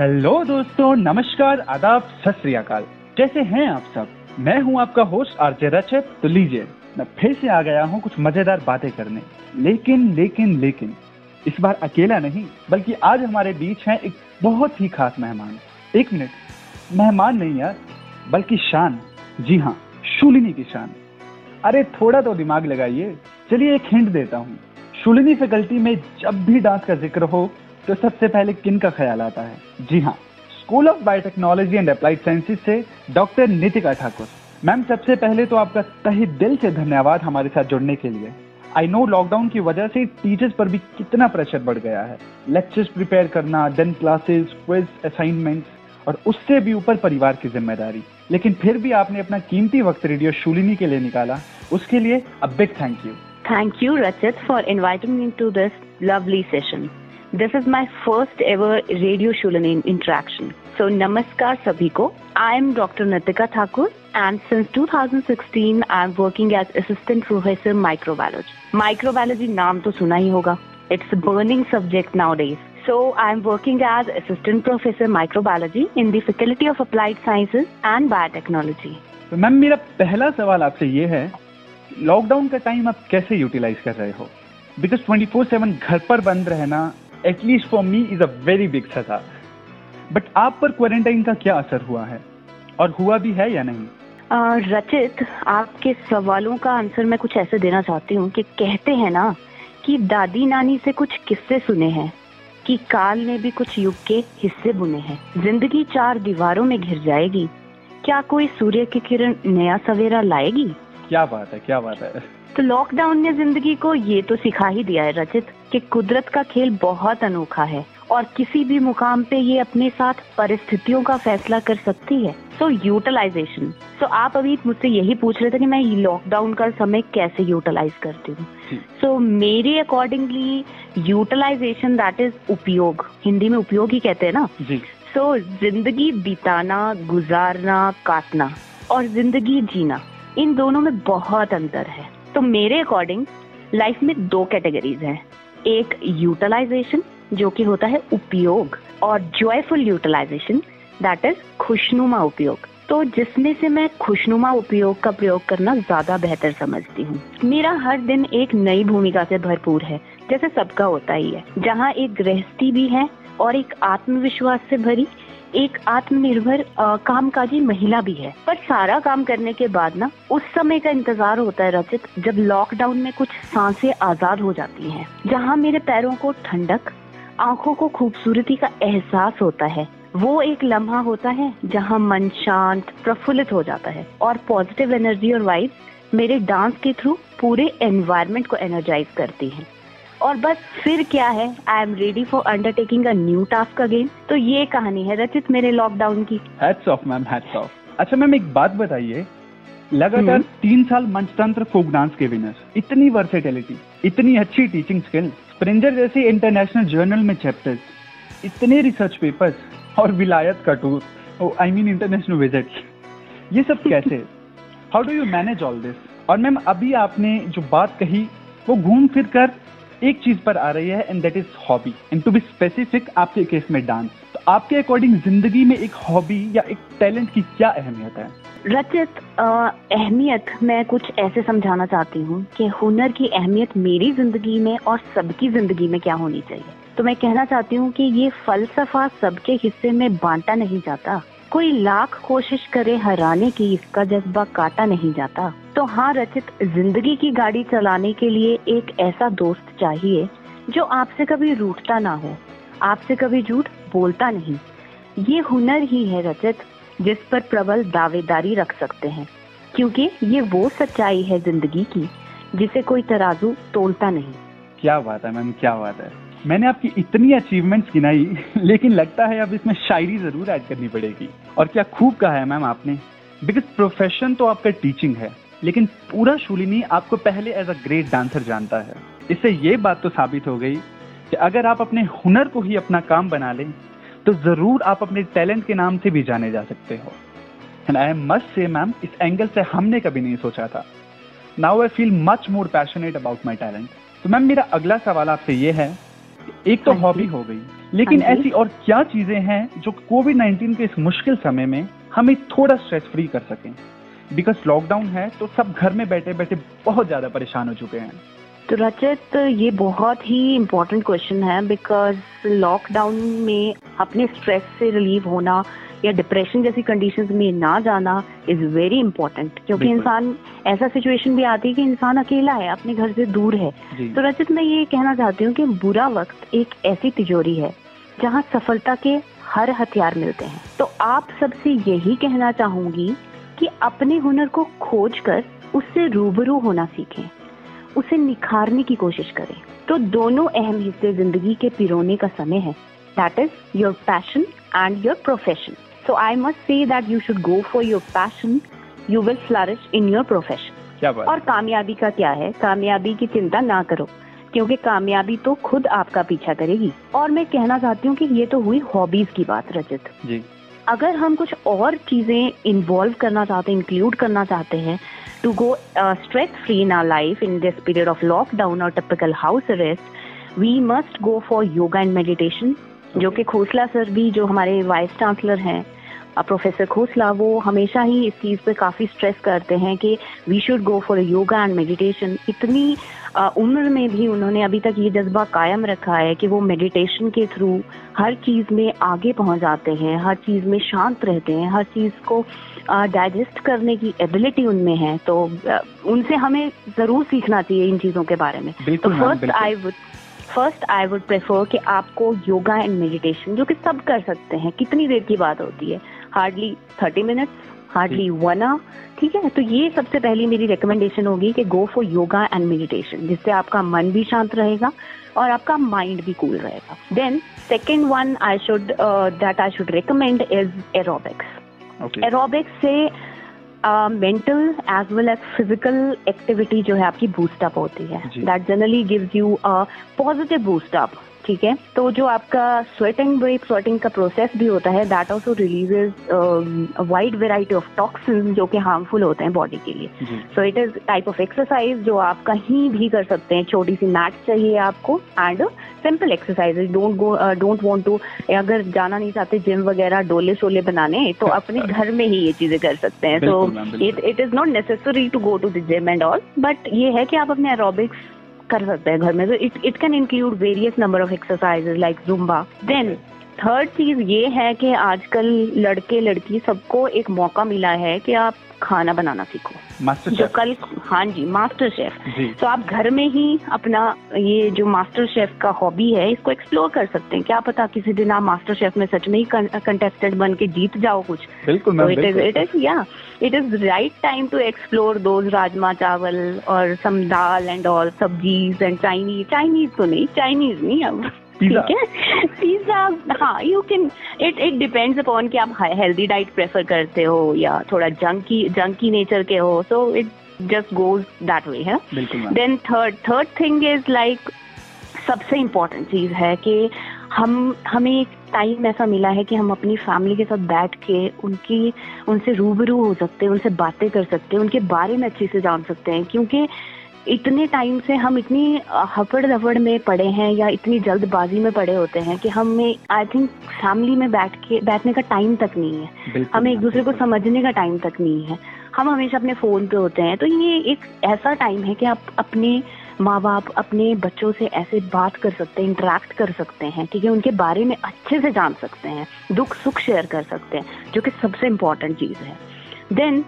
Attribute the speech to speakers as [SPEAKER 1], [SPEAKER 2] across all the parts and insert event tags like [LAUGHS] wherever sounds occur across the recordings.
[SPEAKER 1] Hello दोस्तों, नमस्कार, आदाब, सत कैसे हैं आप सब? मैं हूँ आपका होस्ट आरजे रचत। तो लीजिए, मैं फिर से आ गया हूँ कुछ मज़ेदार बातें करने। लेकिन लेकिन लेकिन, इस बार अकेला नहीं, बल्कि आज हमारे बीच है एक बहुत ही खास मेहमान। एक मिनट, मेहमान नहीं यार, बल्कि शान। जी हाँ शूलिनी की शान। अरे थोड़ा तो दिमाग लगाइए। चलिए एक हिंट देता हूँ। शूलिनी फैकल्टी में जब भी डांस का ज़िक्र हो तो सबसे पहले किन का ख्याल आता है? जी हाँ school of biotechnology and applied sciences से डॉक्टर नितिका ठाकुर मैम सबसे पहले तो आपका तहे दिल से धन्यवाद हमारे साथ जुड़ने के लिए। आई नो लॉकडाउन की वजह से टीचर्स पर भी कितना प्रेशर बढ़ गया है। लेक्चर्स प्रिपेयर करना देन क्लासेस क्विज असाइनमेंट्स और उससे भी ऊपर परिवार की ज़िम्मेदारी। लेकिन फिर भी आपने अपना कीमती वक्त रेडियो शूलिनी के लिए निकाला। उसके लिए a big thank you
[SPEAKER 2] thank you Rachit for inviting me to this lovely session. This is my first ever radio Shoolini in interaction so नमस्कार सभी को I am doctor Natika Thakur and since 2016 I am working as assistant professor microbiology microbiology नाम तो सुना ही होगा it's burning subject nowadays so I am working as assistant professor microbiology in faculty of applied sciences and
[SPEAKER 1] biotechnology ma'am, मेरा पहला सवाल आपसे ये है लॉकडाउन का टाइम आप कैसे यूटिलाइज कर रहे हो? बिकॉज़ ट्वेंटी फोर सेवन घर पर बंद रहना at least for me is a very big सजा। बट आप पर क्वारंटाइन का क्या असर हुआ है? और हुआ भी है या नहीं?
[SPEAKER 2] अ, रचित आपके सवालों का आंसर मैं कुछ ऐसे देना चाहती हूँ कि कहते हैं ना कि दादी नानी से कुछ किस्से सुने हैं कि काल ने भी कुछ युग के हिस्से बुने हैं। ज़िंदगी चार दीवारों में घिर जाएगी। क्या कोई सूर्य की किरण नया सवेरा लाएगी?
[SPEAKER 1] क्या बात है क्या बात है।
[SPEAKER 2] तो लॉकडाउन ने ज़िंदगी को ये तो सिखा ही दिया है रचित कि कुदरत का खेल बहुत अनोखा है और किसी भी मुकाम पे ये अपने साथ परिस्थितियों का फैसला कर सकती है। सो यूटिलाइजेशन सो आप अभी मुझसे यही पूछ रहे थे कि मैं लॉकडाउन का समय कैसे यूटिलाइज करती हूँ। सो मेरे अकॉर्डिंगली यूटिलाइजेशन दैट इज़ उपयोग हिंदी में उपयोग ही कहते हैं ना? सो ज़िंदगी बिताना गुजारना काटना और ज़िंदगी जीना इन दोनों में बहुत अंतर है। तो मेरे अकॉर्डिंग लाइफ में दो कैटेगरीज हैं। एक यूटिलाइजेशन जो कि होता है उपयोग, और जॉयफुल यूटिलाइजेशन दैट इज़ खुशनुमा उपयोग। तो जिसमें से मैं खुशनुमा उपयोग का प्रयोग करना ज़्यादा बेहतर समझती हूँ। मेरा हर दिन एक नई भूमिका से भरपूर है, जैसे सबका होता ही है। जहाँ एक गृहस्थी भी है और एक आत्मविश्वास से भरी एक आत्मनिर्भर कामकाजी महिला भी है। पर सारा काम करने के बाद ना, उस समय का इंतज़ार होता है रचित, जब लॉकडाउन में कुछ साँसें आज़ाद हो जाती हैं, जहाँ मेरे पैरों को ठंडक, आँखों को खूबसूरती का एहसास होता है। वो एक लम्हा होता है, जहाँ मन शांत, प्रफुल्लित हो जाता है और पॉजिटिव एनर्जी और वाइब्स मेरे डांस के थ्रू पूरे एनवायरनमेंट को एनर्जाइज करती हैं। और बस फिर क्या है? I am ready for undertaking a new task again तो ये कहानी है रचित मेरे लॉकडाउन की।
[SPEAKER 1] Hats off ma'am hats off अच्छा मैम एक बात बताइए। लगातार
[SPEAKER 2] हम्म।
[SPEAKER 1] तीन साल मंचतंत्र फोक डांस के विनर इतनी वर्सेटिलिटी इतनी अच्छी टीचिंग स्किल स्प्रिंजर जैसे इंटरनेशनल जर्नल में चैप्टर्स इतने रिसर्च पेपर्स और विलायत का tour I mean international visits ये सब कैसे? How do you manage all this और मैम अभी आपने जो बात कही वो घूम फिर कर एक चीज़ पर आ रही है and that is hobby and to be specific आपके केस में डांस तो आपके अकॉर्डिंग ज़िंदगी में एक हॉबी या एक टैलेंट की क्या अहमियत है?
[SPEAKER 2] रचित अहमियत मैं कुछ ऐसे समझाना चाहती हूँ कि हुनर की अहमियत मेरी ज़िंदगी में और सबकी ज़िंदगी में क्या होनी चाहिए। तो मैं कहना चाहती हूँ कि ये फलसफा सबके हिस्से में बांटा नहीं जाता। कोई लाख कोशिश करे हराने की इसका जज्बा काटा नहीं जाता। तो हाँ रचित, ज़िंदगी की गाड़ी चलाने के लिए एक ऐसा दोस्त चाहिए, जो आपसे कभी रूठता ना हो, आपसे कभी झूठ बोलता नहीं। ये हुनर ही है, रचित, जिस पर प्रबल दावेदारी रख सकते हैं, क्योंकि ये वो सच्चाई है ज़िंदगी की, जिसे कोई तराजू तोलता नहीं।
[SPEAKER 1] क्या बात है मैम, क्या बात है। मैंने आपकी इतनी अचीवमेंट्स गिनाई, [LAUGHS] लेकिन लगता है अब इसमें शायरी ज़रूर ऐड करनी पड़ेगी। और क्या खूब कहा है मैम आपने बिकॉज़ प्रोफेशन तो आपका टीचिंग है। लेकिन पूरा शूलिनी आपको पहले एज अ ग्रेट डांसर जानता है। इससे ये बात तो साबित हो गई कि अगर आप अपने हुनर को ही अपना काम बना लें तो ज़रूर आप अपने टैलेंट के नाम से भी जाने जा सकते हो। And I must say ma'am इस एंगल से हमने कभी नहीं सोचा था। Now I feel much more passionate about my talent तो मैम मेरा अगला सवाल आपसे ये है एक तो
[SPEAKER 2] हाँ
[SPEAKER 1] हॉबी हो गई लेकिन
[SPEAKER 2] हाँ
[SPEAKER 1] ऐसी और क्या चीज़ें हैं जो कोविड 19 के इस मुश्किल समय में हमें थोड़ा स्ट्रेस फ्री कर सकें? बिकॉज़ लॉकडाउन है तो सब घर में बैठे बैठे बहुत ज़्यादा परेशान हो चुके हैं।
[SPEAKER 2] तो रचित ये बहुत ही इम्पोर्टेंट क्वेश्चन है बिकॉज़ लॉकडाउन में अपने स्ट्रेस से रिलीव होना या डिप्रेशन जैसी कंडीशंस में ना जाना इज़ वेरी इंपॉर्टेंट क्योंकि इंसान ऐसा सिचुएशन भी आती है कि इंसान अकेला है अपने घर से दूर है। तो रचित मैं ये कहना चाहती हूँ कि बुरा वक्त एक ऐसी तिजोरी है जहाँ सफलता के हर हथियार मिलते हैं। तो आप सबसे यही कहना चाहूँगी कि अपने हुनर को खोज कर उससे रूबरू होना सीखें उसे निखारने की कोशिश करें। तो दोनों अहम हिस्से ज़िंदगी के पिरोने का समय है। That is your passion and your profession so I must say that you should go for your passion you will flourish in your profession और कामयाबी का क्या है? कामयाबी की चिंता ना करो क्योंकि कामयाबी तो खुद आपका पीछा करेगी। और मैं कहना चाहती हूँ कि ये तो हुई हॉबीज की बात रचित
[SPEAKER 1] जी।
[SPEAKER 2] अगर हम कुछ और चीज़ें इन्वॉल्व करना चाहते हैं इंक्लूड करना चाहते हैं to go stress free in our life in this period of lockdown और typical house arrest we must go for yoga and meditation जो कि खोसला सर भी जो हमारे वाइस चांसलर हैं प्रोफेसर खोसला वो हमेशा ही इस चीज़ पे काफ़ी स्ट्रेस करते हैं कि we should go for yoga and meditation इतनी उम्र में भी उन्होंने अभी तक ये जज्बा कायम रखा है कि वो मेडिटेशन के थ्रू हर चीज़ में आगे पहुँच जाते हैं हर चीज़ में शांत रहते हैं हर चीज़ को डाइजेस्ट करने की एबिलिटी उनमें है। तो उनसे हमें ज़रूर सीखना चाहिए इन चीज़ों के बारे में। तो first I would first I would prefer कि आपको योगा एंड मेडिटेशन जो कि सब कर सकते हैं कितनी देर की बात होती है। Hardly thirty minutes hardly one hour ठीक है? तो ये सबसे पहली मेरी रिकमेंडेशन होगी कि go for yoga and meditation जिससे आपका मन भी शांत रहेगा और आपका माइंड भी कूल रहेगा। Then second one I should that I should recommend is aerobics aerobics से mental as well as physical activity जो है आपकी बूस्ट अप होती है। That generally gives you positive boost up ठीक है? तो जो आपका स्वेटिंग ब्रेक स्वेटिंग का प्रोसेस भी होता है that also releases wide variety of toxin जो कि हार्मफुल होते हैं बॉडी के लिए. So it is type of exercise जो आप कहीं भी कर सकते हैं. छोटी सी मैट चाहिए आपको and simple exercise don't go don't want to अगर जाना नहीं चाहते जिम वगैरह डोले शोले बनाने तो [LAUGHS] अपने घर में ही ये चीज़ें कर सकते हैं. तो। It it is not necessary to go to the gym and all but ये है कि आप अपने एरोबिक्स कर सकते हैं घर में। तो it it can include various number of exercises like Zumba then third चीज़ ये है कि आजकल लड़के लड़की सबको एक मौका मिला है कि आप खाना बनाना सीखो।
[SPEAKER 1] मास्टर
[SPEAKER 2] जो कल हाँ जी मास्टर शेफ तो आप घर में ही अपना ये जो मास्टर शेफ का हॉबी है इसको एक्सप्लोर कर सकते हैं। क्या पता किसी दिन आप मास्टर शेफ में सच में ही कंटेस्टेंट बन के जीत जाओ कुछ।
[SPEAKER 1] बिल्कुल
[SPEAKER 2] इट इज़ इट इज़ या it is right time to explore those rajma चावल और सम दाल एंड ऑल सब्जीज एंड चाइनीज़ चाइनीज़ तो नहीं चाइनीज़ नहीं अब। ठीक है? पिज्जा हाँ you can eat it depends upon कि आप हेल्दी डाइट प्रेफर करते हो या थोड़ा जंकी जंकी नेचर के हो so it just goes that way है? Then third third thing is like सबसे इम्पोर्टेंट चीज़ है कि हम हमें एक टाइम ऐसा मिला है कि हम अपनी फैमिली के साथ बैठ के उनकी उनसे रूबरू हो सकते हैं उनसे बातें कर सकते हैं उनके बारे में अच्छे से जान सकते हैं क्योंकि इतने टाइम से हम इतनी हफड़ दफड़ में पड़े हैं या इतनी जल्दबाजी में पड़े होते हैं कि हमें आई थिंक फैमिली में बैठ के बैठने का टाइम तक नहीं है। हमें एक दूसरे को समझने का टाइम तक नहीं है। हम हमेशा अपने फ़ोन पे होते हैं। तो ये एक ऐसा टाइम है कि आप अपने माँ बाप अपने बच्चों से ऐसे बात कर सकते हैं इंटरेक्ट कर सकते हैं ठीक है? उनके बारे में अच्छे से जान सकते हैं दुख सुख शेयर कर सकते हैं जो कि सबसे इम्पोर्टेंट चीज़ है। देन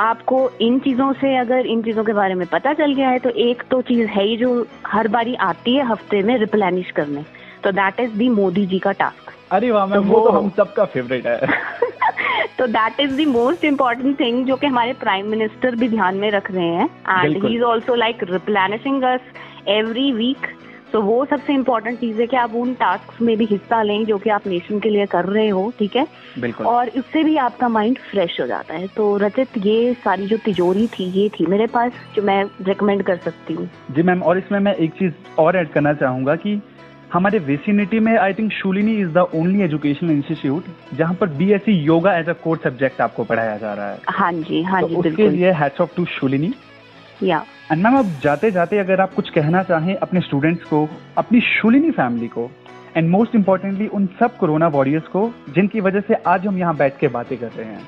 [SPEAKER 2] आपको इन चीज़ों से अगर इन चीज़ों के बारे में पता चल गया है तो एक तो चीज़ है ही जो हर बारी आती है हफ़्ते में रिप्लेनिश करने। तो that is the Modi ji का टास्क
[SPEAKER 1] अरे वाह मैम
[SPEAKER 2] तो
[SPEAKER 1] वो तो हम सबका फेवरेट है। [LAUGHS]
[SPEAKER 2] तो that is the most important thing जो कि हमारे प्राइम मिनिस्टर भी ध्यान में रख रहे हैं। And he is also like replenishing us every week तो वो सबसे इम्पोर्टेंट चीज़ है कि आप उन टास्क में भी हिस्सा लें जो कि आप नेशन के लिए कर रहे हो ठीक है?
[SPEAKER 1] बिल्कुल।
[SPEAKER 2] और इससे भी आपका माइंड फ्रेश हो जाता है। तो रचित ये सारी जो तिजोरी थी ये थी मेरे पास जो मैं रिकमेंड कर सकती हूँ।
[SPEAKER 1] जी मैम और इसमें मैं एक चीज़ और ऐड करना चाहूँगा कि हमारे वेसिनिटी में I think Shoolini is the only educational institute जहाँ पर BSc yoga as a course subject आपको पढ़ाया जा रहा है।
[SPEAKER 2] हाँ जी हाँ
[SPEAKER 1] तो
[SPEAKER 2] जी
[SPEAKER 1] उसके लिए हैट्स ऑफ़ टू शूलिनी
[SPEAKER 2] या
[SPEAKER 1] एंड मैम अब जाते जाते अगर आप कुछ कहना चाहें अपने स्टूडेंट्स को अपनी शुलिनी फैमिली को एंड मोस्ट इम्पोर्टेंटली उन सब कोरोना वॉरियर्स को जिनकी वजह से आज हम यहाँ बैठ के बातें कर रहे हैं।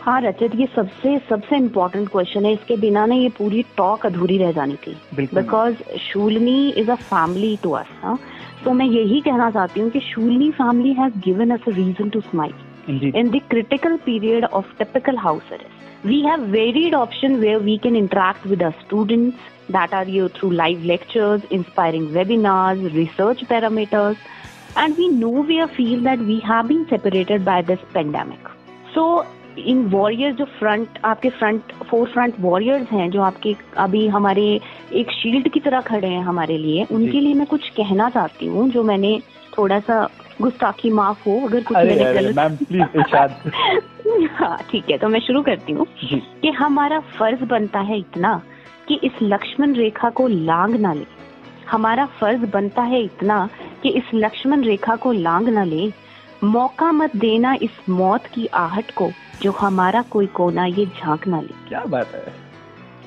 [SPEAKER 2] हाँ रचित ये सबसे सबसे इम्पोर्टेंट क्वेश्चन है इसके बिना ना ये पूरी टॉक अधूरी रह जानी थी। Because Shoolini is a family to us तो मैं यही कहना चाहती हूँ कि Shoolini family has given us a reason to smile in the critical period of typical house arrest. We have varied options where we can interact with our students that are here through live lectures, inspiring webinars, research parameters, and we nowhere feel that we have been separated by this pandemic. So इन warriors जो front आपके front for front warriors हैं जो आपके अभी हमारे एक shield की तरह खड़े हैं हमारे लिए उनके लिए मैं कुछ कहना चाहती हूँ जो मैंने थोड़ा सा गुस्ताखी माफ़ हो अगर कुछ
[SPEAKER 1] अरे
[SPEAKER 2] मैंने
[SPEAKER 1] अरे
[SPEAKER 2] गलत
[SPEAKER 1] इरशाद
[SPEAKER 2] हाँ ठीक है तो मैं शुरू करती हूँ कि हमारा फ़र्ज़ बनता है इतना कि इस लक्ष्मण रेखा को लांग ना ले। हमारा फ़र्ज़ बनता है इतना कि इस लक्ष्मण रेखा को लांग ना ले। मौका मत देना इस मौत की आहट को जो हमारा कोई कोना ये झाँक ना ले।
[SPEAKER 1] क्या बात है?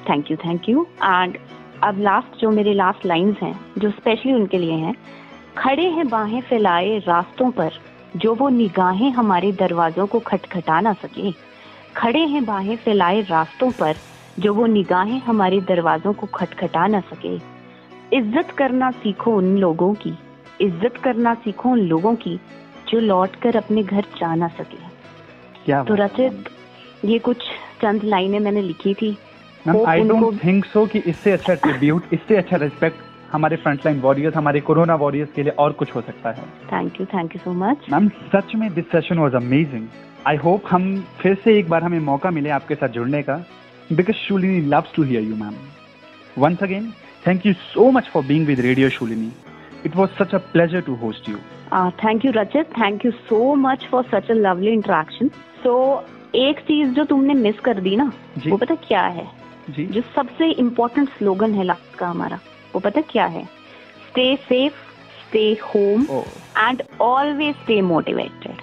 [SPEAKER 2] Thank you thank you and अब लास्ट जो मेरे लास्ट लाइंस हैं जो स्पेशली उनके लिए हैं खड़े हैं बाहें फैलाए रास्तों पर जो वो निगाहें हमारे दरवाजों को खटखटा ना सके। खड़े हैं बाहें फैलाए रास्तों पर जो वो निगाहें हमारे दरवाजों को खटखटा ना सके। इज़्ज़त करना सीखो उन लोगों की इज़्ज़त करना सीखो उन लोगों की जो लौट कर अपने घर जा ना सके।
[SPEAKER 1] क्या
[SPEAKER 2] तो रचित ये कुछ चंद लाइनें मैंने लिखी थी।
[SPEAKER 1] आई डोंट थिंक सो कि इससे अच्छा ट्रिब्यूट इससे अच्छा रिस्पेक्ट हमारे फ्रंटलाइन वॉरियर्स हमारे कोरोना वॉरियर्स के लिए और कुछ हो सकता है।
[SPEAKER 2] Thank you thank you so much
[SPEAKER 1] ma'am सच में this session was amazing I hope हम फिर से एक बार हमें मौका मिले आपके साथ जुड़ने का। Because Shoolini loves to hear you ma'am once again thank you so much for being with radio Shoolini it was such a pleasure to host you
[SPEAKER 2] thank you Rachit thank you so much for such a lovely interaction so एक चीज़ जो तुमने miss कर दी ना
[SPEAKER 1] जी।
[SPEAKER 2] वो पता क्या है?
[SPEAKER 1] जी।
[SPEAKER 2] जो सबसे इम्पोर्टेंट स्लोगन है लास्ट का हमारा। वो पता क्या है? Stay safe stay home and always stay motivated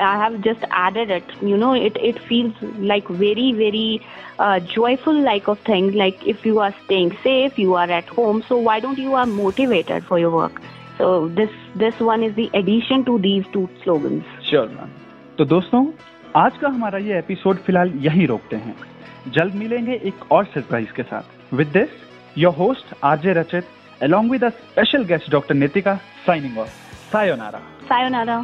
[SPEAKER 1] I have
[SPEAKER 2] joyful like of thing like if you are staying safe you are at home so why don't you are motivated for your work so this one is the these
[SPEAKER 1] two slogans तो दोस्तों आज का हमारा ये episode फ़िलहाल यहीं रोकते हैं। जल्द मिलेंगे एक और सरप्राइज़ के साथ। With this your host RJ Rachit along with a special guest doctor Nitika signing off sayonara
[SPEAKER 2] sayonara